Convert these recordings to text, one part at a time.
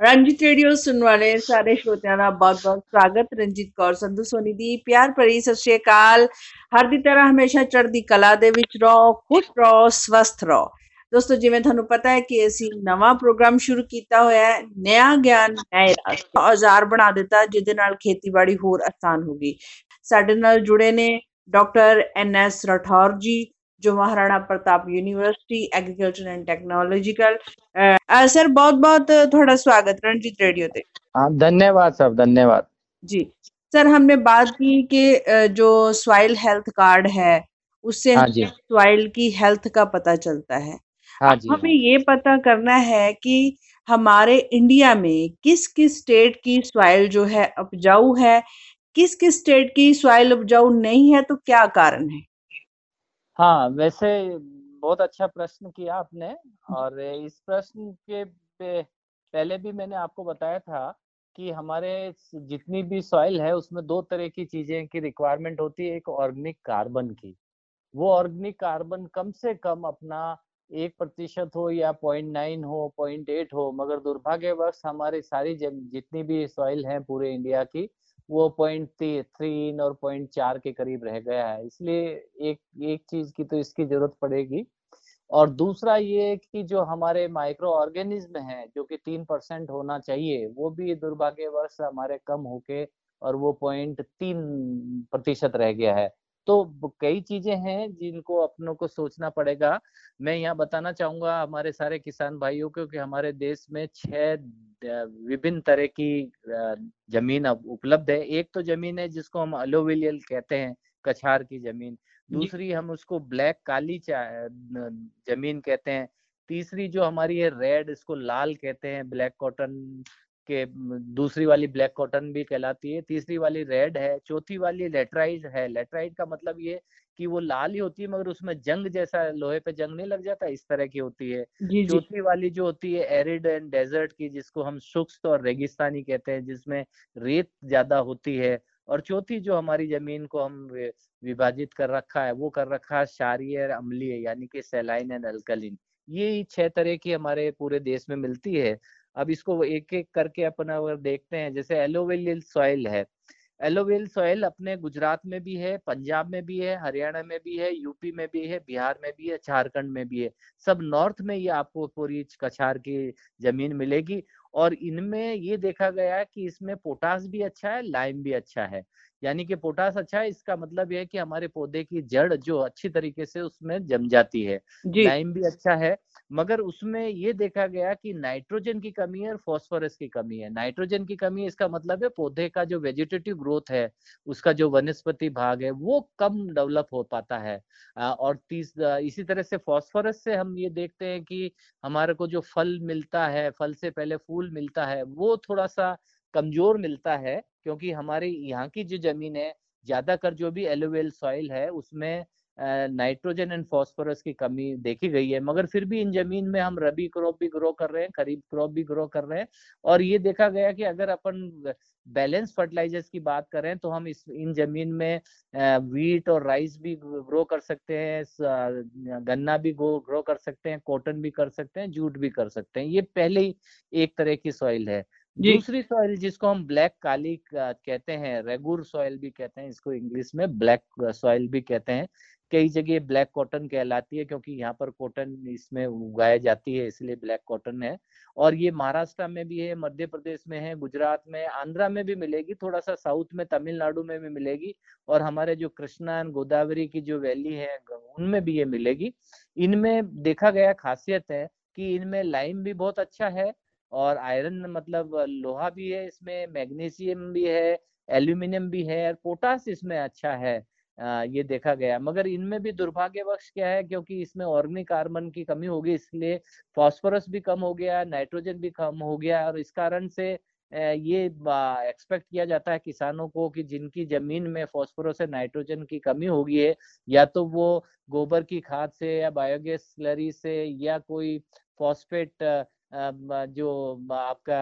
Ranjit radio ਸੁਣਨ ਵਾਲੇ ਸਾਰੇ ਸ਼ਰੋਤਿਆਂ ਦਾ ਬਹੁਤ-ਬਹੁਤ ਸਵਾਗਤ। ਰਣਜੀਤ ਕੌਰ, ਸੰਧੂ ਸੋਨੀ ਦੀ ਪਿਆਰ ਭਰੀ ਸਤਿ ਸ਼੍ਰੀ ਅਕਾਲ। ਹਰ ਦੀ ਤਰ੍ਹਾਂ ਹਮੇਸ਼ਾ ਚੜ੍ਹਦੀ ਕਲਾ ਦੇ ਵਿੱਚ ਰਹੋ, ਖੁਸ਼ ਰਹੋ, ਸਵਸਥ ਰਹੋ। ਦੋਸਤੋ, ਜਿਵੇਂ ਤੁਹਾਨੂੰ ਪਤਾ ਹੈ ਕਿ ਅਸੀਂ ਨਵਾਂ ਪ੍ਰੋਗਰਾਮ ਸ਼ੁਰੂ ਕੀਤਾ ਹੋਇਆ ਹੈ ਨਿਆ ਗਿਆਨ ਨਏ ਔਜ਼ਾਰ ਬਣਾ ਦਿੱਤਾ, ਜਿਹਦੇ ਨਾਲ ਖੇਤੀਬਾੜੀ ਹੋਰ ਆਸਾਨ ਹੋ ਗਈ। ਸਾਡੇ ਨਾਲ ਜੁੜੇ ਨੇ doctor N S Rathore ji जो Maharana Pratap university agriculture and technological sir बहुत बहुत थोड़ा स्वागत रणजीत रेडियो से हाँ, धन्यवाद सर धन्यवाद। जी सर हमने बात की कि जो सॉइल हेल्थ कार्ड है उससे हाँ स्वाइल सॉइल की हेल्थ का पता चलता है। हाँ जी, हमें ये पता करना है कि हमारे इंडिया में किस किस स्टेट की सॉइल जो है उपजाऊ है किस किस स्टेट की सॉइल उपजाऊ नहीं है तो क्या कारण है? हाँ वैसे बहुत अच्छा प्रश्न किया आपने और इस प्रश्न के पहले भी मैंने आपको बताया था कि हमारे जितनी भी सॉइल है उसमें दो तरह की चीज़ें की रिक्वायरमेंट होती है एक ऑर्गेनिक कार्बन की। वो ऑर्गेनिक कार्बन कम से कम अपना एक प्रतिशत हो या पॉइंट नाइन हो पॉइंट एट हो मगर दुर्भाग्यवश हमारी सारी जितनी भी सॉइल है पूरे इंडिया की वो पॉइंट थ्री और पॉइंट चार के करीब रह गया है। इसलिए एक एक चीज़ की तो इसकी ज़रूरत पड़ेगी। और दूसरा ये कि जो हमारे माइक्रो ऑर्गेनिज्म है, जो कि तीन परसेंट होना चाहिए, वो भी दुर्भाग्यवश हमारे कम होके और वो पॉइंट तीन प्रतिशत रह गया है। तो कई चीज़ें हैं जिनको अपनों को सोचना पड़ेगा। मैं यहाँ बताना चाहूँगा हमारे सारे किसान भाइयों को कि हमारे देश में छह विभिन्न तरह की ज़मीन अब उपलब्ध है। एक तो ज़मीन है जिसको हम अलोविलियल कहते हैं कछार की ज़मीन। दूसरी हम उसको ब्लैक काली ज़मीन कहते हैं। तीसरी जो हमारी है रेड इसको लाल कहते हैं ब्लैक कॉटन के दूसरी वाली ब्लैक कॉटन भी कहलाती है तीसरी वाली रेड है चौथी वाली लेटराइट है। लेटराइट का मतलब ये कि वो लाल ही होती है मगर उसमें जंग जैसा लोहे पे जंग नहीं लग जाता इस तरह की होती है। चौथी वाली जो होती है एरिड एंड डेजर्ट की जिसको हम शुष्क और रेगिस्तानी कहते हैं जिसमें रेत ज़्यादा होती है। और चौथी जो हमारी ज़मीन को हम विभाजित कर रखा है वो कर रखा है क्षारीय अम्लीय यानी कि सेलाइन एंड अल्कलिन। ये छह तरह की हमारे पूरे देश में मिलती है। अब इसको एक एक करके अपन अगर देखते हैं, जैसे एलोवेल सॉइल है। एलोवेल सॉइल अपने गुजरात में भी है, पंजाब में भी है, हरियाणा में भी है यूपी में भी है, बिहार में भी है, झारखंड में भी है। सब नॉर्थ में ये आपको पूरी कछार की ज़मीन मिलेगी। और इनमें ये देखा गया कि इसमें पोटास भी अच्छा है लाइम भी अच्छा है। यानी कि पोटास अच्छा है इसका मतलब यह है कि हमारे पौधे की जड़ जो अच्छी तरीके से उसमें जम जाती है। लाइम भी अच्छा है मगर उसमें ये देखा गया कि नाइट्रोजन की कमी है और फॉस्फोरस की कमी है। नाइट्रोजन की कमी है इसका मतलब है पौधे का जो वेजिटेटिव ग्रोथ है उसका जो वनस्पति भाग है वो कम डेवलप हो पाता है। और तीस इसी तरह से फॉस्फोरस से हम ये देखते हैं कि हमारे को जो फल मिलता है फल से पहले फूल मिलता है वो थोड़ा सा कमज़ोर मिलता है क्योंकि हमारे यहाँ की जो ज़मीन है, ज़्यादातर जो भी एलोवेल सॉइल है, उसमें नाइट्रोजन एंड फॉस्फोरस की कमी देखी गई है। मगर फिर भी इन ज़मीन में हम रबी क्रॉप भी ग्रो कर रहे हैं, खरीफ क्रॉप भी ग्रो कर रहे हैं। और ये देखा गया कि अगर अपन बैलेंस फर्टिलाइजर्स की बात करें तो हम इस, इन ज़मीन में वीट और राइस भी ग्रो कर सकते हैं गन्ना भी ग्रो कर सकते हैं कॉटन भी कर सकते हैं जूट भी कर सकते हैं। ये पहले ही एक तरह की सॉइल है। दूसरी सॉइल जिसको हम ब्लैक काली कहते हैं, रेगुर सॉइल भी कहते हैं, इसको इंग्लिश में ब्लैक सॉइल भी कहते हैं। कई जगह ब्लैक कॉटन कहलाती है क्योंकि यहाँ पर कॉटन इसमें उगाई जाती है, इसलिए ब्लैक कॉटन है। और ये महाराष्ट्र में भी है, मध्य प्रदेश में है, गुजरात में, आंध्रा में भी मिलेगी थोड़ा सा साउथ में, तमिलनाडु में भी मिलेगी। और हमारे जो कृष्णा एंड गोदावरी की जो वैली है, उनमें भी ये मिलेगी। इनमें देखा गया खासियत है कि इनमें लाइम भी बहुत अच्छा है और आयरन मतलब लोहा भी है इसमें मैग्नीशियम भी है एल्यूमिनियम भी है और पोटास इसमें अच्छा है आ, ये देखा गया। मगर इनमें भी दुर्भाग्यवश क्या है क्योंकि इसमें ऑर्गेनिक कार्बन की कमी होगी इसलिए फॉस्फोरस भी कम हो गया नाइट्रोजन भी कम हो गया और इस कारण से ये एक्सपेक्ट किया जाता है किसानों को कि जिनकी ज़मीन में फॉस्फोरस और नाइट्रोजन की कमी होगी है या तो वो गोबर की खाद से या बायोगैस स्लरी से या कोई फॉस्फेट जो आपका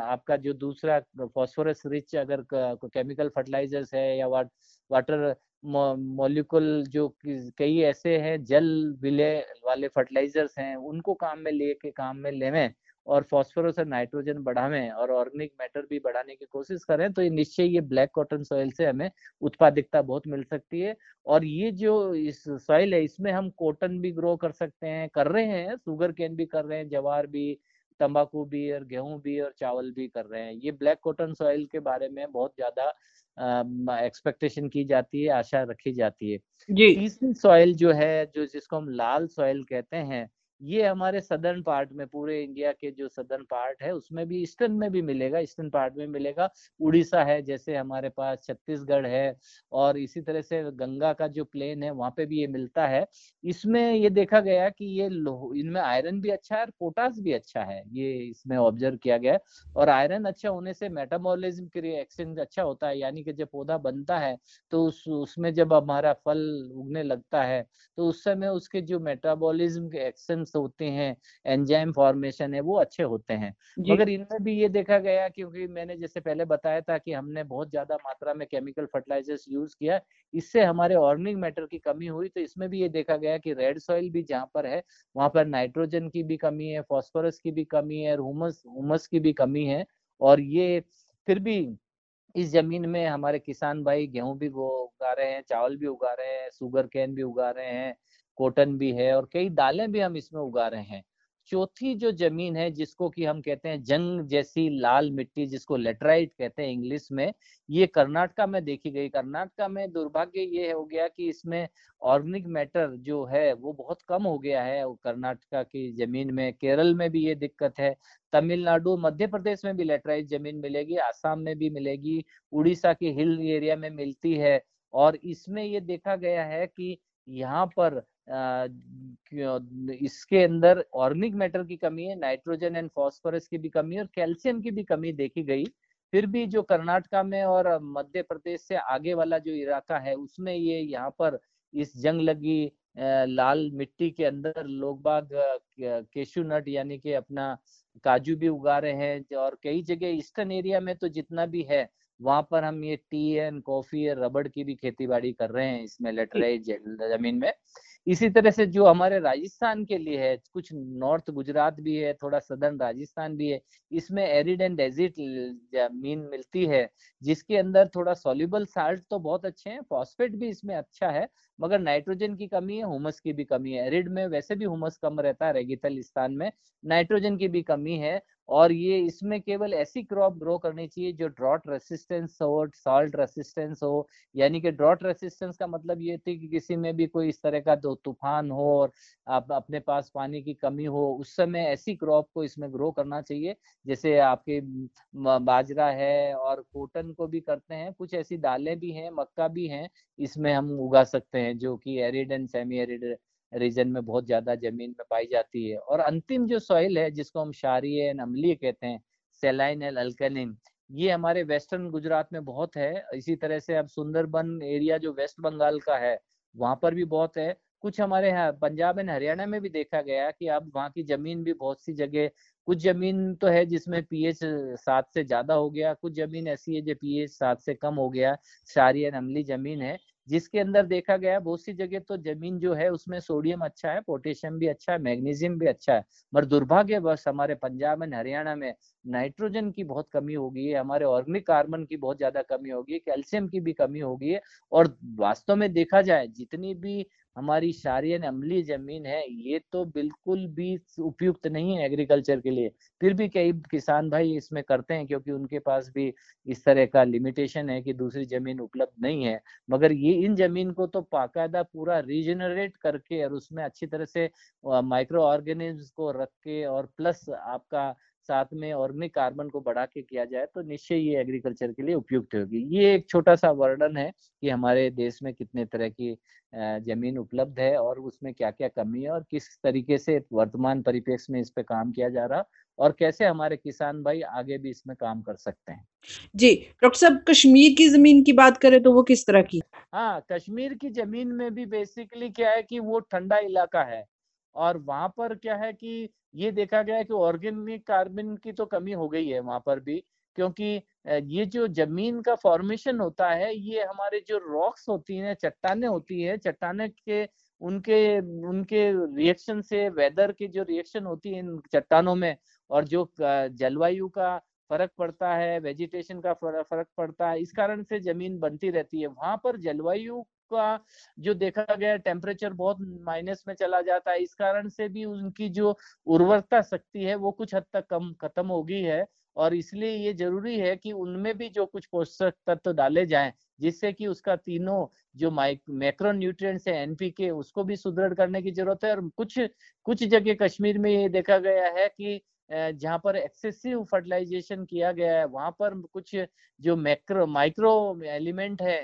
आपका जो दूसरा फॉस्फोरस रिच अगर केमिकल फर्टिलाइजर्स है या वाटर मॉलिक्यूल जो कई ऐसे हैं जल विलय वाले फर्टिलाइजर्स हैं, उनको काम में लेके, काम में लेवें और फॉस्फोरस और नाइट्रोजन बढ़ावें और ऑर्गेनिक मैटर भी बढ़ाने की कोशिश करें तो ये निश्चय ये ब्लैक कॉटन सॉइल से हमें उत्पादकता बहुत मिल सकती है। और ये जो इस सॉइल है इसमें हम कॉटन भी ग्रो कर सकते हैं कर रहे हैं शुगर कैन भी कर रहे हैं जवार भी तंबाकू भी और गेहूँ भी और चावल भी कर रहे हैं। ये ब्लैक कॉटन सॉइल के बारे में बहुत ज़्यादा एक्सपेक्टेशन की जाती है आशा रखी जाती है। तीसरी सॉइल जो है जो जिसको हम लाल सॉइल कहते हैं ये हमारे सदर्न पार्ट में, पूरे इंडिया के जो सदर्न पार्ट है, उसमें भी ईस्टर्न में भी मिलेगा ईस्टर्न पार्ट में मिलेगा। उड़ीसा है, जैसे हमारे पास छत्तीसगढ़ है, और इसी तरह से गंगा का जो प्लेन है, वहाँ पे भी ये मिलता है। इसमें ये देखा गया कि ये इनमें आयरन भी अच्छा है और पोटास भी अच्छा है, ये इसमें ऑब्ज़र्व किया गया और आयरन अच्छा होने से मेटाबॉलिज्म के रिएक्शन अच्छा होता है, यानी कि जब पौधा बनता है तो उस, उसमें जब हमारा फल उगने लगता है तो उस समय उसके जो मेटाबॉलिज्म के एक्शन होते हैं एंजाइम फॉर्मेशन है वो अच्छे होते हैं। मगर इनमें भी ये देखा गया क्योंकि मैंने जैसे पहले बताया था कि हमने बहुत ज़्यादा मात्रा में केमिकल फर्टिलाइजर्स यूज़ किया इससे हमारे ऑर्गेनिक मैटर की कमी हुई तो इसमें भी ये देखा गया कि रेड सॉइल भी जहाँ पर है वहाँ पर नाइट्रोजन की भी कमी है फॉस्फोरस की भी कमी है हुमस हुमस की भी कमी है और ये फिर भी इस ज़मीन में हमारे किसान भाई गेहूँ भी उगा रहे हैं चावल भी उगा रहे हैं शुगर कैन भी उगा रहे हैं कॉटन भी है और कई दालें भी हम इसमें उगा रहे हैं। चौथी जो ज़मीन है, जिसको कि हम कहते हैं जंग जैसी लाल मिट्टी, जिसको लेटराइट कहते हैं इंग्लिश में, ये कर्नाटका में देखी गई। कर्नाटका में दुर्भाग्य ये हो गया कि इसमें ऑर्गेनिक मैटर जो है, वो बहुत कम हो गया है। कर्नाटका की ज़मीन में, केरल में भी ये दिक्कत है। तमिलनाडु, मध्य प्रदेश में भी लेटराइट ज़मीन मिलेगी, आसाम में भी मिलेगी, उड़ीसा के हिल एरिया में मिलती है। और इसमें ये देखा गया है कि यहाँ पर इसके अंदर ऑर्गेनिक मैटर की कमी है, नाइट्रोजन एंड फॉस्फोरस की भी कमी है और कैल्शियम की भी कमी देखी गई। फिर भी जो कर्नाटका में और मध्य प्रदेश से आगे वाला जो इलाका है, उसमें ये यहाँ पर इस जंग लगी लाल मिट्टी के अंदर लोग बाग केशु नट यानी कि अपना काजू भी उगा रहे हैं और कई जगह ईस्टर्न एरिया में तो जितना भी है, वहाँ पर हम ये टी एंड कॉफ़ी रबड़ की भी खेती बाड़ी कर रहे हैं इसमें, लेटराइट ज़मीन में। इसी तरह से जो हमारे राजस्थान के लिए है, कुछ नॉर्थ गुजरात भी है, थोड़ा सदर्न राजस्थान भी है, इसमें एरिड एंड डेजिट ज़मीन मिलती है, जिसके अंदर थोड़ा सोल्यूबल साल्ट तो बहुत अच्छे हैं फॉस्फेट भी इसमें अच्छा है, मगर नाइट्रोजन की कमी है हुमस की भी कमी है एरिड में वैसे भी हुमस कम रहता है रेगितलिस्तान में नाइट्रोजन की भी कमी है और ये इसमें केवल ऐसी क्रॉप ग्रो करनी चाहिए जो ड्रॉट रेसिस्टेंस हो सॉल्ट रेसिस्टेंस हो, यानी कि ड्रॉट रेसिस्टेंस का मतलब ये थी कि किसी में भी कोई इस तरह का दो तूफ़ान हो और आप अपने पास पानी की कमी हो, उस समय ऐसी क्रॉप को इसमें ग्रो करना चाहिए, जैसे आपके बाजरा है और कॉटन को भी करते हैं, कुछ ऐसी दालें भी हैं, मक्का भी हैं, इसमें हम उगा सकते हैं, जो कि arid and semi arid region में बहुत ज़्यादा ज़मीन में पाई जाती है। और अंतिम जो सॉइल है, जिसको हम क्षारीय अम्लीय कहते हैं सेलाइन एल अल्कनिन ये हमारे वेस्टर्न गुजरात में बहुत है। इसी तरह से अब सुंदरबन एरिया जो वेस्ट बंगाल का है, वहाँ पर भी बहुत है। कुछ हमारे यहाँ, पंजाब एंड हरियाणा में भी देखा गया कि अब वहाँ की ज़मीन भी बहुत सी जगह, कुछ ज़मीन तो है जिसमें पीएच सात से ज़्यादा हो गया, कुछ ज़मीन ऐसी है जो पीएच सात से कम हो गया सारी अमली ज़मीन है। जिसके अंदर देखा गया बहुत सी जगह तो ज़मीन जो है उसमें सोडियम अच्छा है, पोटेशियम भी अच्छा है, मैग्नीशियम भी अच्छा है। मगर दुर्भाग्यवश हमारे पंजाब एंड हरियाणा में नाइट्रोजन की बहुत कमी हो गई है, हमारे ऑर्गेनिक कार्बन की बहुत ज़्यादा कमी होगी है, कैल्शियम की भी कमी हो गई है। और वास्तव में देखा जाए, जितनी भी हमारी क्षारीय अम्लीय ज़मीन है, ये तो बिल्कुल भी उपयुक्त नहीं है एग्रीकल्चर के लिए। फिर भी कई किसान भाई इसमें करते हैं क्योंकि उनके पास भी इस तरह का लिमिटेशन है कि दूसरी ज़मीन उपलब्ध नहीं है। मगर ये इन ज़मीन को तो बाकायदा पूरा रीजनरेट करके और उसमें अच्छी तरह से माइक्रो ऑर्गेनिज्म को रख के और प्लस आपका साथ में ऑर्गेनिक कार्बन को बढ़ा के किया जाए तो निश्चय ये एग्रीकल्चर के लिए उपयुक्त होगी। ये एक छोटा सा वर्णन है कि हमारे देश में कितने तरह की ज़मीन उपलब्ध है और उसमें क्या क्या कमी है और किस तरीके से वर्तमान परिप्रेक्ष्य में इस पे काम किया जा रहा और कैसे हमारे किसान भाई आगे भी इसमें काम कर सकते हैं। जी डॉक्टर साहब कश्मीर की ज़मीन की बात करें तो वो किस तरह की? हाँ कश्मीर की ज़मीन में भी बेसिकली क्या है कि वो ठंडा इलाका है। और वहाँ पर क्या है कि ये देखा गया है कि ऑर्गेनिक कार्बन की तो कमी हो गई है वहाँ पर भी, क्योंकि ये जो ज़मीन का फॉर्मेशन होता है, ये हमारे जो रॉक्स होती हैं, चट्टाने होती है, चट्टाने के, उनके उनके रिएक्शन से वेदर के जो रिएक्शन होती है इन चट्टानों में, और जो जलवायु का फ़र्क पड़ता है वेजिटेशन का फ़र्क पड़ता है, इस कारण से ज़मीन बनती रहती है। वहाँ पर जलवायु का जो देखा गया टेम्परेचर बहुत माइनस में चला जाता है। इस कारण से भी उनकी जो उर्वरता शक्ति है, वो कुछ हद तक कम, खत्म हो गई है। और इसलिए ये ज़रूरी है कि उनमें भी जो कुछ पोषक तत्व डाले जाएँ, जिससे कि उसका तीनों जो मैक्रो न्यूट्रिएंट्स है एनपीके उसको भी सुदृढ़ करने की ज़रूरत है। और कुछ कुछ जगह कश्मीर में ये देखा गया है कि जहाँ पर एक्सेसिव फर्टिलाइजेशन किया गया है, वहाँ पर कुछ जो मैक्रो माइक्रो एलिमेंट है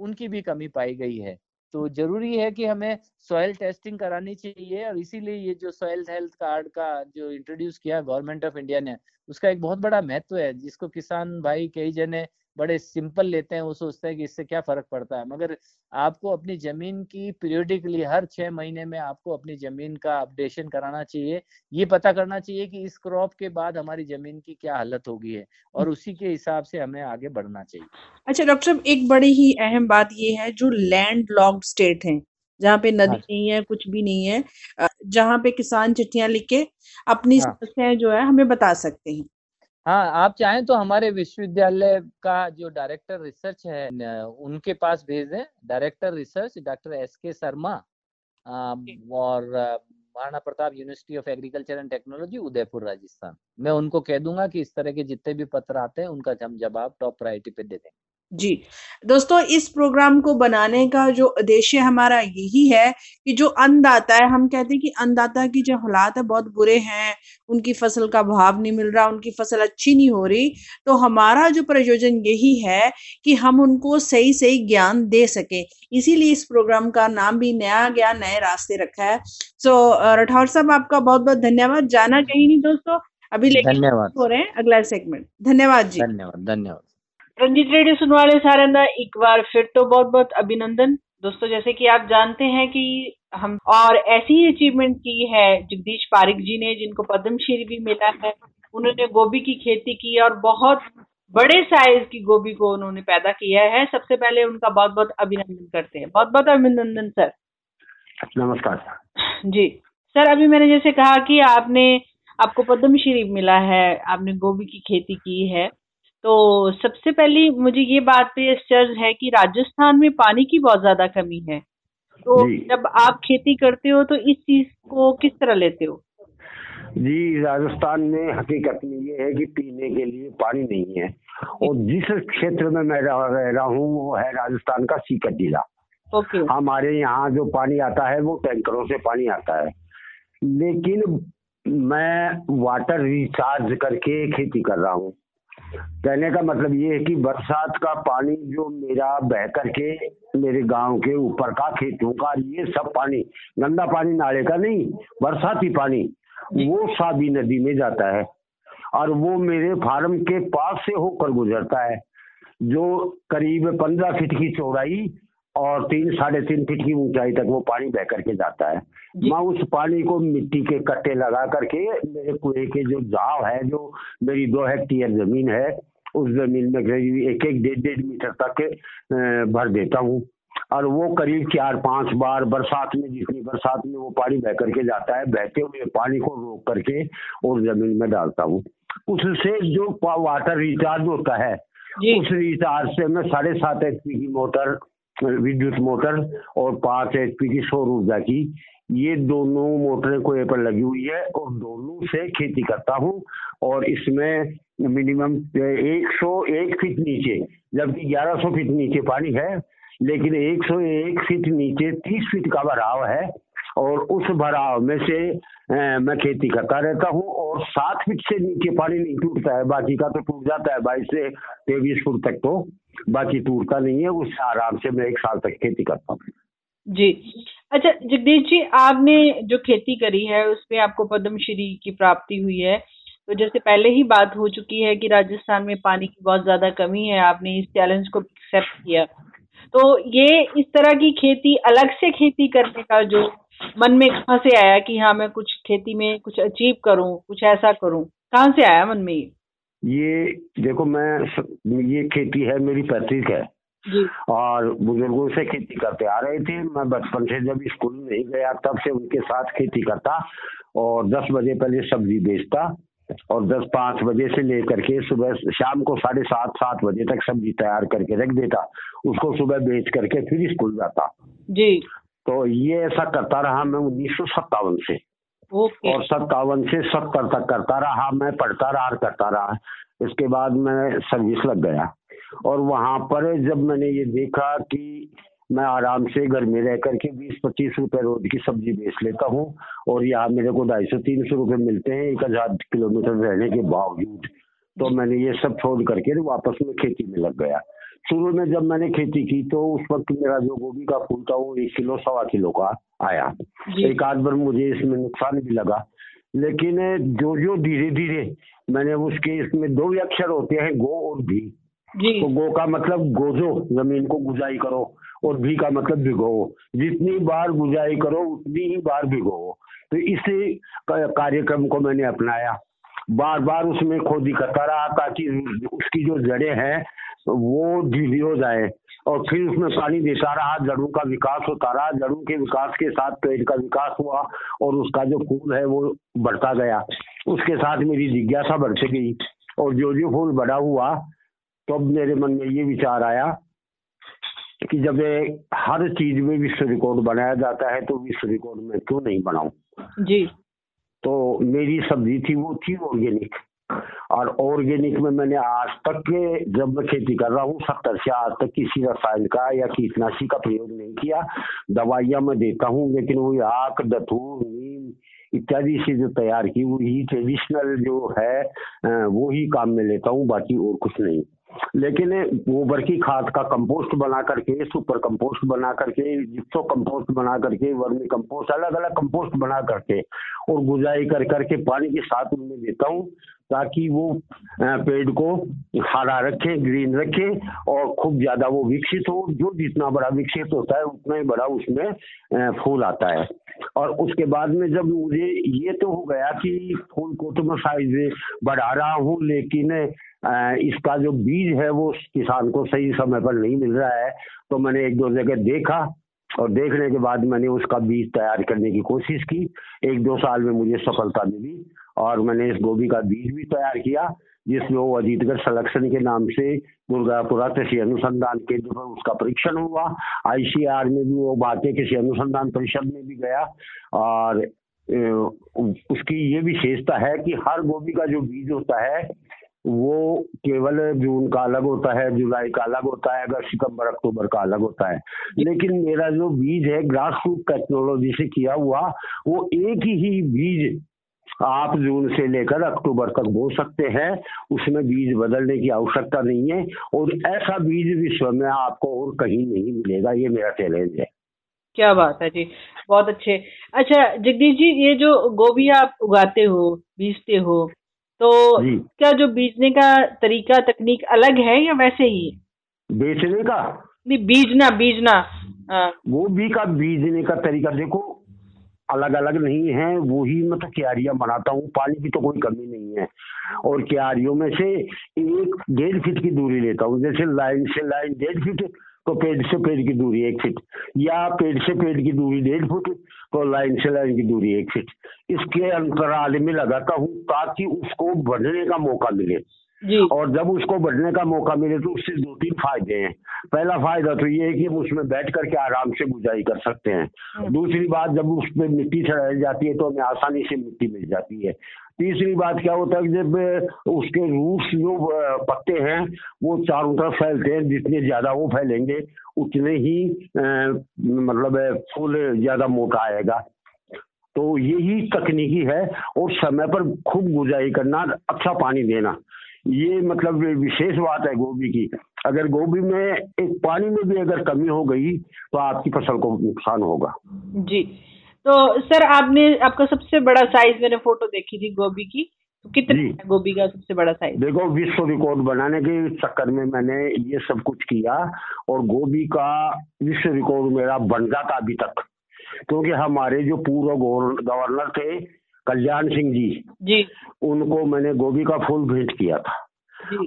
उनकी भी कमी पाई गई है। तो ज़रूरी है कि हमें सॉयल टेस्टिंग करानी चाहिए और इसीलिए ये जो सॉयल हेल्थ कार्ड का जो इंट्रोड्यूस किया गवर्नमेंट ऑफ़ इंडिया ने, उसका एक बहुत बड़ा महत्व है, जिसको किसान भाई कई जने बड़े सिंपल लेते हैं वो सोचते हैं कि इससे क्या फ़र्क पड़ता है। मगर आपको अपनी ज़मीन की पीरियोडिकली हर छह महीने में आपको अपनी ज़मीन का अपडेशन कराना चाहिए। ये पता करना चाहिए कि इस क्रॉप के बाद हमारी ज़मीन की क्या हालत होगी है और उसी के हिसाब से हमें आगे बढ़ना चाहिए। अच्छा डॉक्टर साहब एक बड़ी ही अहम बात ये है जो लैंड लॉक्ड स्टेट है जहाँ पे नदी हाँ। नहीं है कुछ भी नहीं है जहाँ पे किसान चिट्ठियाँ लिख के अपनी हाँ। समस्याएँ जो है हमें बता सकते हैं। हाँ आप चाहें तो हमारे विश्वविद्यालय का जो डायरेक्टर रिसर्च है उनके पास भेज। दें director research doctor S K Sharma और Maharana Pratap university of agriculture and technology Udaipur Rajasthan. मैं उनको कह दूँगा कि इस तरह के जितने भी पत्र आते हैं उनका हम जवाब टॉप प्रायोरिटी पे दे देंगे। जी। दोस्तों इस प्रोग्राम को बनाने का जो उद्देश्य हमारा यही है कि जो अन्नदाता है हम कहते हैं कि अन्नदाता की जो हालात है बहुत बुरे हैं उनकी फ़सल का भाव नहीं मिल रहा उनकी फ़सल अच्छी नहीं हो रही तो हमारा जो प्रयोजन यही है कि हम उनको सही सही ज्ञान दे सके। इसीलिए इस प्रोग्राम का नाम भी नया ज्ञान नए रास्ते रखा है। सो राठौर साहब आपका बहुत बहुत धन्यवाद। जाना कहीं नहीं दोस्तों। अभी लेकर हो रहे हैं अगला सेगमेंट धन्यवाद जी। धन्यवाद धन्यवाद। रंजीत रेडियो सुनने वाले सारे एक बार फिर तो बहुत बहुत अभिनंदन। दोस्तों जैसे कि आप जानते हैं कि हम और ऐसी ही अचीवमेंट की है जगदीश पारिक जी ने जिनको पद्मश्री भी मिला है। उन्होंने गोभी की खेती की और बहुत बड़े साइज़ की गोभी को उन्होंने पैदा किया है। सबसे पहले उनका बहुत बहुत अभिनंदन करते हैं। बहुत बहुत अभिनंदन सर। नमस्कार जी। सर अभी मैंने जैसे कहा कि आपने आपको पद्मश्री मिला है आपने गोभी की खेती की है। तो सबसे पहले मुझे ये बात पे चर्च है कि राजस्थान में पानी की बहुत ज़्यादा कमी है। तो जब आप खेती करते हो तो इस चीज़ को किस तरह लेते हो? जी राजस्थान में हकीकत में ये है कि पीने के लिए पानी नहीं है। और जिस क्षेत्र में मैं रह रहा हूँ वो है राजस्थान का सीकर जिला। हमारे यहाँ जो पानी आता है वो टैंकरों से पानी आता है। लेकिन मैं वाटर रिचार्ज करके खेती कर रहा हूँ। कहने का मतलब ये है कि बरसात का पानी जो मेरा बह करके मेरे गाँव के ऊपर का खेतों का ये सब पानी गंदा पानी नाले का नहीं बरसाती पानी वो साबी नदी में जाता है और वो मेरे फार्म के पास से होकर गुजरता है जो करीब पंद्रह फीट की चौड़ाई और तीन साढ़े तीन फीट की ऊंचाई तक वो पानी बह करके जाता है। मैं उस पानी को मिट्टी के कट्टे लगा करके मेरे कुएँ के जो जाव है जो मेरी दो हेक्टेयर ज़मीन है उस ज़मीन में करीब एक एक डेढ़ डेढ़ मीटर तक भर देता हूँ। और वो करीब चार पाँच बार बरसात में जितनी बरसात में वो पानी बह करके जाता है बहते हुए पानी को रोक करके और ज़मीन में डालता हूँ। उससे जो वाटर रिचार्ज होता है उस रिचार्ज से मैं साढ़े सात एच की मोटर विद्युत मोटर और पाँच एचपी की सौर ऊर्जा की, ये दोनों मोटरें कोई पर लगी हुई है और दोनों से खेती करता हूँ और इसमें मिनिमम 101 फीट नीचे, जबकि 1100 फीट नीचे पानी है, लेकिन 101 फीट नीचे 30 फीट का बराव है। और उस भराव में से मैं खेती करता रहता हूँ और सात फीट से नीचे पानी नहीं टूटता है। बाकी का तो टूट जाता है। बाईस से तेईस फुट तक तो बाकी टूटता नहीं है। उससे आराम से मैं एक साल तक खेती करता हूँ। जी। अच्छा जगदीश जी, आपने जो खेती करी है उसमें आपको पद्मश्री की प्राप्ति हुई है। तो जैसे पहले ही बात हो चुकी है कि राजस्थान में पानी की बहुत ज़्यादा कमी है, आपने इस चैलेंज को एक्सेप्ट किया। तो ये इस तरह की खेती, अलग से खेती करने का जो मन में कहाँ से आया कि हाँ मैं कुछ खेती में कुछ अचीव करूँ कुछ ऐसा करूँ? कहाँ से आया मन में ये? ये देखो मैं ये खेती है मेरी पैतृक है। और बुज़ुर्गों से खेती करते आ रहे थे। मैं बचपन से जब स्कूल नहीं गया तब से उनके साथ खेती करता और दस बजे पहले सब्ज़ी बेचता और दस पाँच बजे से लेकर के सुबह शाम को साढ़े सात सात बजे तक सब्ज़ी तैयार करके रख देता। उसको सुबह बेच करके फिर स्कूल जाता। जी। तो ये ऐसा करता रहा मैं उन्नीस सौ सत्तावन से। और सत्तावन से सत्तर तक करता रहा मैं पढ़ता रहा करता रहा। इसके बाद मैं सर्विस लग गया। और वहाँ पर जब मैंने ये देखा कि मैं आराम से घर में रह करके बीस पच्चीस रुपए रोज की सब्ज़ी बेच लेता हूँ और यहाँ मेरे को ढाई सौ तीन सौ रुपये मिलते हैं एक हज़ार किलोमीटर रहने के बावजूद तो मैंने ये सब छोड़ करके वापस में खेती में लग गया। शुरू में जब मैंने खेती की तो उस वक्त मेरा जो गोभी का फूल था वो एक किलो सवा किलो का आया। एक आध बार मुझे इसमें नुकसान भी लगा। लेकिन जो जो धीरे धीरे मैंने उसके इसमें दो अक्षर होते हैं गो और भी। तो गो का मतलब गोजो ज़मीन को गुजाई करो और भी का मतलब भिगो। जितनी बार गुजाई करो उतनी ही बार भिगो। तो इस कार्यक्रम को मैंने अपनाया। बार बार उसमें खोदी करता रहा ताकि उसकी जो जड़ें हैं वो ढीली हो जाए और फिर उसमें पानी देता रहा जड़ों का विकास होता रहा जड़ों के विकास के साथ पेड़ का विकास हुआ और उसका जो फूल है वो बढ़ता गया। उसके साथ मेरी जिज्ञासा बढ़ती गई और जो जो फूल बड़ा हुआ तो अब मेरे मन में ये विचार आया कि जब हर चीज़ में विश्व रिकॉर्ड बनाया जाता है तो विश्व रिकॉर्ड में क्यों नहीं बनाऊ? जी। तो मेरी सब्ज़ी थी वो थी ऑर्गेनिक। और ऑर्गेनिक में मैंने आज तक के, जब मैं खेती कर रहा हूँ, सत्तर से आज तक किसी रसायन का या कीटनाशी का प्रयोग नहीं किया। दवाइयाँ मैं देता हूँ, लेकिन वही आक दथूर नीम इत्यादि से जो तैयार की हुई ट्रेडिशनल जो है वो ही काम में लेता हूँ, बाकी और कुछ नहीं। लेकिन गोबर की खाद का कंपोस्ट बना करके सुपर कंपोस्ट बना करके, जिप्सो कंपोस्ट बना करके, वर्मी कंपोस्ट अलग अलग कंपोस्ट बना करके और गुजाई कर करके पानी के साथ उनमें देता हूँ ताकि वो पेड़ को हरा रखे ग्रीन रखे और खूब ज़्यादा वो विकसित हो। जो जितना बड़ा विकसित होता है, उतना ही बड़ा उसमें फूल आता है। और उसके बाद में जब मुझे ये तो हो गया कि फूल को तो मैं साइज़ बढ़ा रहा हूँ, लेकिन इसका जो बीज है, वो किसान को सही समय पर नहीं मिल रहा है। तो मैंने एक दो जगह देखा और देखने के बाद मैंने उसका बीज तैयार करने की कोशिश की। एक दो साल में मुझे सफलता मिली और मैंने इस गोभी का बीज भी तैयार किया, जिसमें वो अजीतगढ़ संरक्षण के नाम से दुर्गापुरा कृषि अनुसंधान केंद्र पर उसका परीक्षण हुआ। आईसीआर में भी वो बातें कृषि अनुसंधान परिषद में भी गया और उसकी ये विशेषता है कि हर गोभी का जो बीज होता है वो केवल जून का अलग होता है, जुलाई का अलग होता है, अगर सितंबर, अक्टूबर का अलग होता है। लेकिन मेरा जो बीज है ग्रास रूट टेक्नोलॉजी से किया हुआ, वो एक ही बीज आप जून से लेकर अक्टूबर तक बो सकते हैं। उसमें बीज बदलने की आवश्यकता नहीं है और ऐसा बीज विश्व में आपको और कहीं नहीं मिलेगा, ये मेरा चैलेंज है। क्या बात है जी, बहुत अच्छे। अच्छा जगदीश जी, ये जो गोभी आप उगाते हो, बीजते हो तो क्या जो बीजने का तरीका तकनीक अलग है या वैसे ही? बेचने का? नहीं बीजना बीजना। हाँ। वो भी का बीजने का तरीका देखो अलग अलग नहीं है वो ही मैं तो क्यारियाँ बनाता हूँ पानी की तो कोई कमी नहीं है। और क्यारियों में से एक डेढ़ फीट की दूरी लेता हूँ जैसे लाइन से लाइन डेढ़ फीट तो पेड़ से पेड़ की दूरी एक फिट या पेड़ से पेड़ की दूरी डेढ़ फुट तो लाइन से लाइन की दूरी एक फिट इसके अंतराल में लगाता हूँ ताकि उसको बढ़ने का मौका मिले। और जब उसको बढ़ने का मौका मिले तो उससे दो तीन फ़ायदे हैं। पहला फ़ायदा तो ये है कि हम उसमें बैठ करके आराम से गुजाई कर सकते हैं। हाँ। दूसरी बात जब उसमें मिट्टी चढ़ाई जाती है तो हमें आसानी से मिट्टी मिल जाती है। तीसरी बात क्या होता है जब उसके रूट्स जो पत्ते हैं वो चारों तरफ़ फैलते हैं जितने ज़्यादा वो फैलेंगे उतने ही मतलब फूल ज़्यादा मोटा आएगा। तो यही तकनीकी है और समय पर खूब गुजाई करना अच्छा पानी देना। ये मतलब विशेष बात है गोभी की। अगर गोभी में एक पानी में भी अगर कमी हो गई तो आपकी फ़सल को नुकसान होगा। जी। तो सर आपने आपका सबसे बड़ा साइज़ मैंने फ़ोटो देखी थी गोभी की। तो कितने गोभी का सबसे बड़ा साइज़ देखो विश्व रिकॉर्ड बनाने के चक्कर में मैंने ये सब कुछ किया और गोभी का विश्व रिकॉर्ड मेरा बन जाता अभी तक। क्योंकि हमारे जो पूर्व गवर्नर थे कल्याण सिंह जी। जी। उनको मैंने गोभी का फूल भेंट किया था।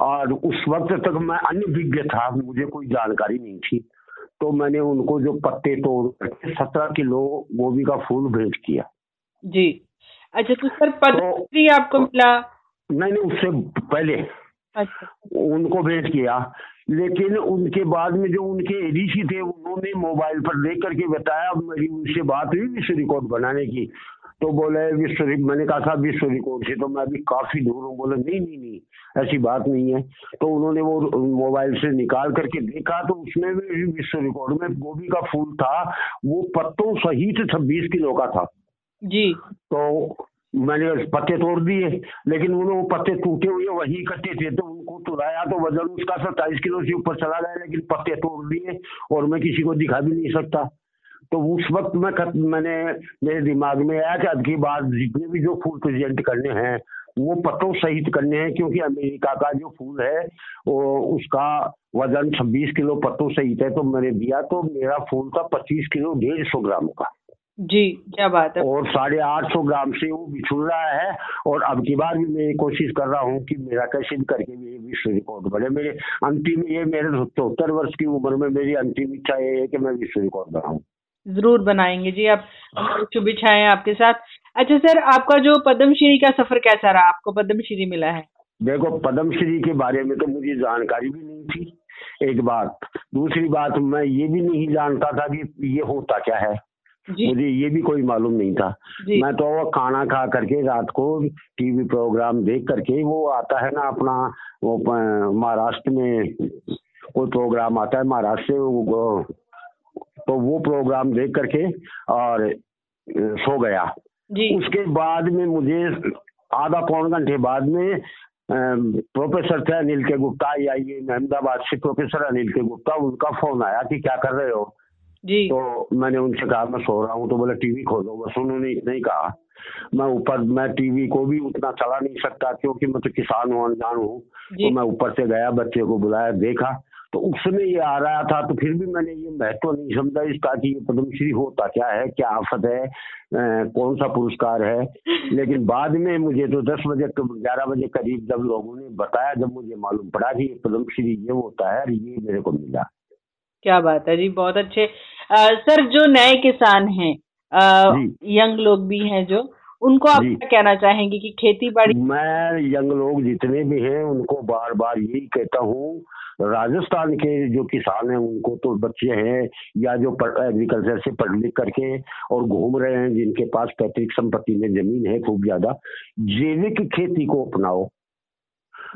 और उस वक्त तक मैं अन्य विज्ञ था मुझे कोई जानकारी नहीं थी। तो मैंने उनको जो पत्ते तोड़ सत्रह किलो गोभी का फूल भेंट किया। जी। अच्छा तो सर पद्मश्री तो, आपको मिला? नहीं नहीं उससे पहले। अच्छा। उनको भेंट किया। लेकिन उनके बाद में जो उनके एडीसी थे उन्होंने मोबाइल पर देख करके बताया। मेरी उनसे बात हुई विश्व रिकॉर्ड बनाने की। तो बोले विश्व मैंने कहा था विश्व रिकॉर्ड से तो मैं अभी काफ़ी दूर हूँ। बोले नहीं नहीं नहीं ऐसी बात नहीं है। तो उन्होंने वो मोबाइल से निकाल करके देखा तो उसमें भी विश्व रिकॉर्ड में गोभी का फूल था वो पत्तों सहित छब्बीस किलो का था। जी। तो मैंने पत्ते तोड़ दिए लेकिन उन्होंने वो पत्ते टूटे हुए वही इकट्ठे थे तो उनको तुलाया तो वज़न उसका सत्ताईस किलो से ऊपर चला गया लेकिन पत्ते तोड़ दिए और मैं किसी को दिखा भी नहीं सकता। तो उस वक्त मैं खत, मैंने मेरे दिमाग में आया कि अब की बात जितने भी जो फूल प्रेजेंट करने हैं वो पत्तों सहित करने हैं क्योंकि अमेरिका का जो फूल है वो उसका वज़न 26 किलो पत्तों सहित है तो मैंने दिया तो मेरा फूल था 25 किलो डेढ़ सौ ग्राम का। जी क्या बात है। और साढ़े आठ सौ ग्राम से वो बिछुड़ रहा है और अब की बार भी मैं कोशिश कर रहा हूँ कि मेरा कैसे भी करके मेरे विश्व रिकॉर्ड बने। मेरे अंतिम ये मेरे चौहत्तर वर्ष की उम्र में मेरी अंतिम इच्छा ये है कि मैं विश्व रिकॉर्ड बनाऊँ। ज़रूर बनाएँगे। जी आप शुभ इच्छाएँ आपके साथ। अच्छा सर आपका जो पद्मश्री का सफ़र कैसा रहा? आपको पद्मश्री मिला है? देखो पद्मश्री के बारे में तो मुझे जानकारी भी नहीं थी एक बात। दूसरी बात मैं ये भी नहीं जानता था कि ये होता क्या है। मुझे ये भी कोई मालूम नहीं था। मैं तो वो खाना खा करके रात को टीवी प्रोग्राम देख करके वो आता है ना अपना वो महाराष्ट्र में कोई प्रोग्राम आता है महाराष्ट्र से तो वो प्रोग्राम देख करके और सो गया। जी। उसके बाद में मुझे आधा पौन घंटे बाद में प्रोफेसर थे अनिल के गुप्ता या ये अहमदाबाद से प्रोफेसर अनिल के गुप्ता उनका फ़ोन आया कि क्या कर रहे हो? जी। तो मैंने उनसे कहा मैं सो रहा हूँ। तो बोले टीवी खोलो। बस उन्होंने इतना ही कहा। मैं ऊपर मैं टीवी को भी उतना चला नहीं सकता क्योंकि मैं तो किसान हूँ अनजान हूँ। तो मैं ऊपर से गया बच्चे को बुलाया देखा। तो उस समय ये आ रहा था तो फिर भी मैंने ये महत्व नहीं समझा इसका कि ये पद्मश्री होता क्या है क्या आफत है आ, कौन सा पुरस्कार है? लेकिन बाद में मुझे तो दस बजे ग्यारह बजे करीब जब लोगों ने बताया जब मुझे मालूम पड़ा कि ये पद्मश्री ये होता है और ये मेरे को मिला। क्या बात है जी बहुत अच्छे। आ, सर जो नए किसान हैं यंग लोग भी हैं जो उनको आप क्या कहना चाहेंगे कि खेती बाड़ी मैं यंग लोग जितने भी हैं उनको बार बार यही कहता हूँ राजस्थान के जो किसान हैं उनको तो बच्चे हैं या जो एग्रीकल्चर से पढ़ लिख करके और घूम रहे हैं जिनके पास पैतृक संपत्ति में ज़मीन है खूब ज़्यादा जैविक खेती को अपनाओ।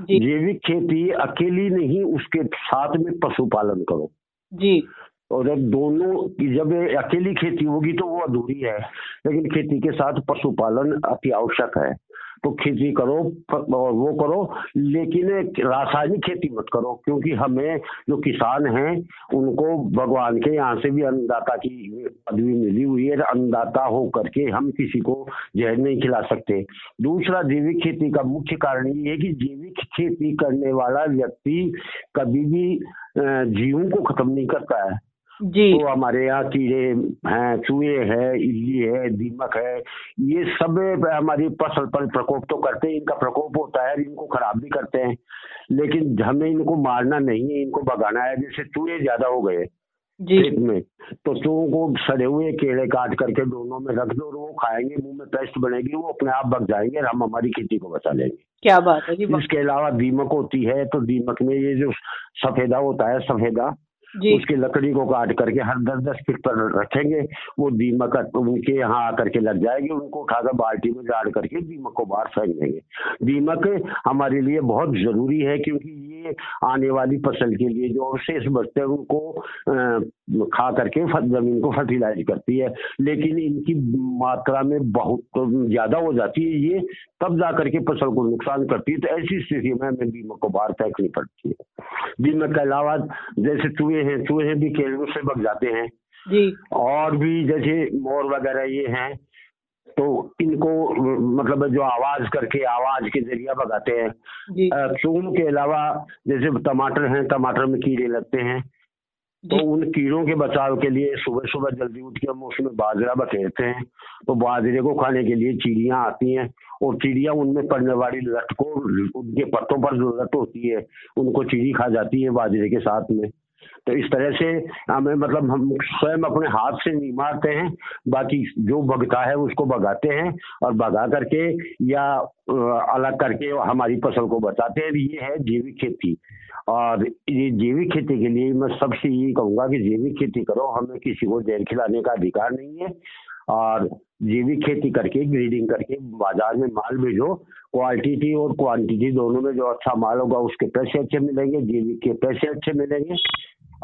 जैविक खेती अकेली नहीं उसके साथ में पशुपालन करो। जी। और जब दोनों जब अकेली खेती होगी तो वो अधूरी है लेकिन खेती के साथ पशुपालन अति आवश्यक है। तो खेती करो और वो करो, लेकिन रासायनिक खेती मत करो, क्योंकि हमें जो किसान हैं, उनको भगवान के यहाँ से भी अन्नदाता की पदवी मिली हुई है, अन्नदाता हो करके हम किसी को जहर नहीं खिला सकते। दूसरा, जैविक खेती का मुख्य कारण ये है कि जैविक खेती करने वाला व्यक्ति कभी भी जीवों को खत्म नहीं करता है। जी। तो हमारे यहाँ कीड़े हैं चूहे हैं इल्ली है दीमक है ये सब हमारी फ़सल पर प्रकोप तो करते हैं इनका प्रकोप होता है इनको खराब भी करते हैं। लेकिन हमें इनको मारना नहीं है इनको भगाना है जैसे चूहे ज़्यादा हो गए खेत में तो चूहों को सड़े हुए केड़े काट करके दोनों में रख दो और वो खाएँगे मुँह में पेस्ट बनेगी वो अपने आप बग जाएँगे और हम हमारी खेती को बचा लेंगे। क्या बात है इसके अलावा दीमक होती है तो दीमक में ये जो सफेदा होता है सफेदा उसकी लकड़ी को काट करके हर दस दस फीट पर रखेंगे, वो दीमक उनके यहाँ आकर के लग जाएगी, उनको उठाकर बाल्टी में गाड़ करके दीमक को बाहर फेंक देंगे। दीमक हमारे लिए बहुत ज़रूरी है, क्योंकि ये आने वाली फ़सल के लिए जो अवशेष बचते हैं, उनको खा करके ज़मीन को फर्टिलाइज करती है। लेकिन इनकी मात्रा में बहुत ज़्यादा हो जाती है, ये तब जा करके फ़सल को नुकसान करती है। तो ऐसी स्थिति में हमें दीमक को बाहर फेंकनी पड़ती है। दीमक के अलावा जैसे चूहे हैं चूहे भी केड़ों से बग जाते हैं। जी। और भी जैसे मोर वगैरह ये हैं तो इनको मतलब जो आवाज़ करके आवाज़ के ज़रिए भगाते हैं। चून के अलावा जैसे टमाटर हैं टमाटर में कीड़े लगते हैं। तो उन कीड़ों के बचाव के लिए सुबह सुबह जल्दी उठ के हम उसमें बाजरा बखेरते हैं। तो बाजरे को खाने के लिए चिड़िया आती हैं और चिड़िया उनमें पड़ने वाली लट को उनके पत्तों पर जो लट होती है उनको चिड़ी खा जाती है बाजरे के साथ में। तो इस तरह से हमें मतलब हम स्वयं अपने हाथ से नहीं मारते हैं, बाकी जो भगता है उसको भगाते हैं और भगा करके या अलग करके हमारी फ़सल को बचाते हैं। ये है जैविक खेती। और ये जैविक खेती के लिए मैं सबसे यही कहूँगा कि जैविक खेती करो, हमें किसी को जहर खिलाने का अधिकार नहीं है। और जैविक खेती करके ग्रीडिंग करके बाज़ार में माल भेजो क्वालिटी और क्वांटिटी दोनों में जो अच्छा माल होगा उसके पैसे अच्छे मिलेंगे, जैविक के पैसे अच्छे मिलेंगे।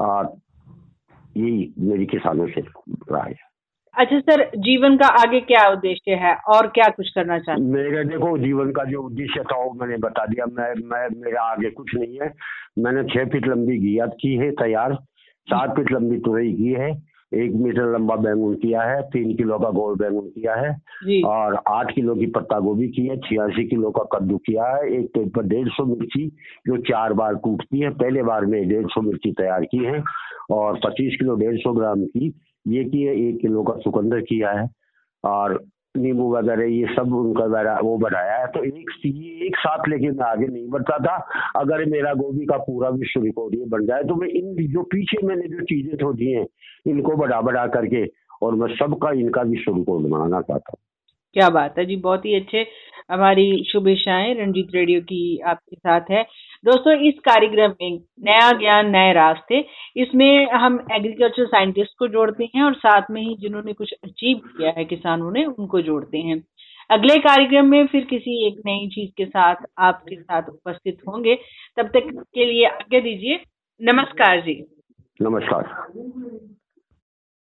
यही मेरी किसानों से राय है। अच्छा सर जीवन का आगे क्या उद्देश्य है और क्या कुछ करना चाहते हैं मेरे देखो जीवन का जो उद्देश्य था वो मैंने बता दिया। मैं मैं मेरा आगे कुछ नहीं है। मैंने छह फीट लंबी घिया की है तैयार। सात फीट लंबी तुरई की है। एक मीटर लंबा बैंगन किया है तीन किलो का गोल बैंगन किया है और आठ किलो की पत्ता गोभी की है छियासी किलो का कद्दू किया है एक पेड़ पर डेढ़ सौ मिर्ची जो चार बार कूटती है पहले बार में डेढ़ सौ मिर्ची तैयार की है और पच्चीस किलो डेढ़ सौ ग्राम की ये की है एक किलो का चुकंदर किया है और नींबू वगैरह, ये सब उनका वो बढ़ाया है। तो एक एक साथ लेके मैं आगे नहीं बढ़ता था। अगर मेरा गोभी का पूरा विश्व रिकॉर्ड ये बन जाए तो मैं इन जो पीछे मैंने जो चीज़ें छोड़ी हैं, इनको बढ़ा बढ़ा करके, और मैं सबका इनका विश्व रिकॉर्ड बनाना चाहता हूँ। क्या बात है जी, बहुत ही अच्छे हमारी शुभेच्छाएँ। रंजीत रेडियो की आपके साथ है। दोस्तों, इस कार्यक्रम में नया ज्ञान, नए रास्ते। इसमें हम एग्रीकल्चर साइंटिस्ट को जोड़ते हैं और साथ में ही जिन्होंने कुछ अचीव किया है किसानों ने, उनको जोड़ते हैं। अगले कार्यक्रम में फिर किसी एक नई चीज़ के साथ, आपके साथ उपस्थित होंगे। तब तक के लिए आगे दीजिए। नमस्कार जी। नमस्कार।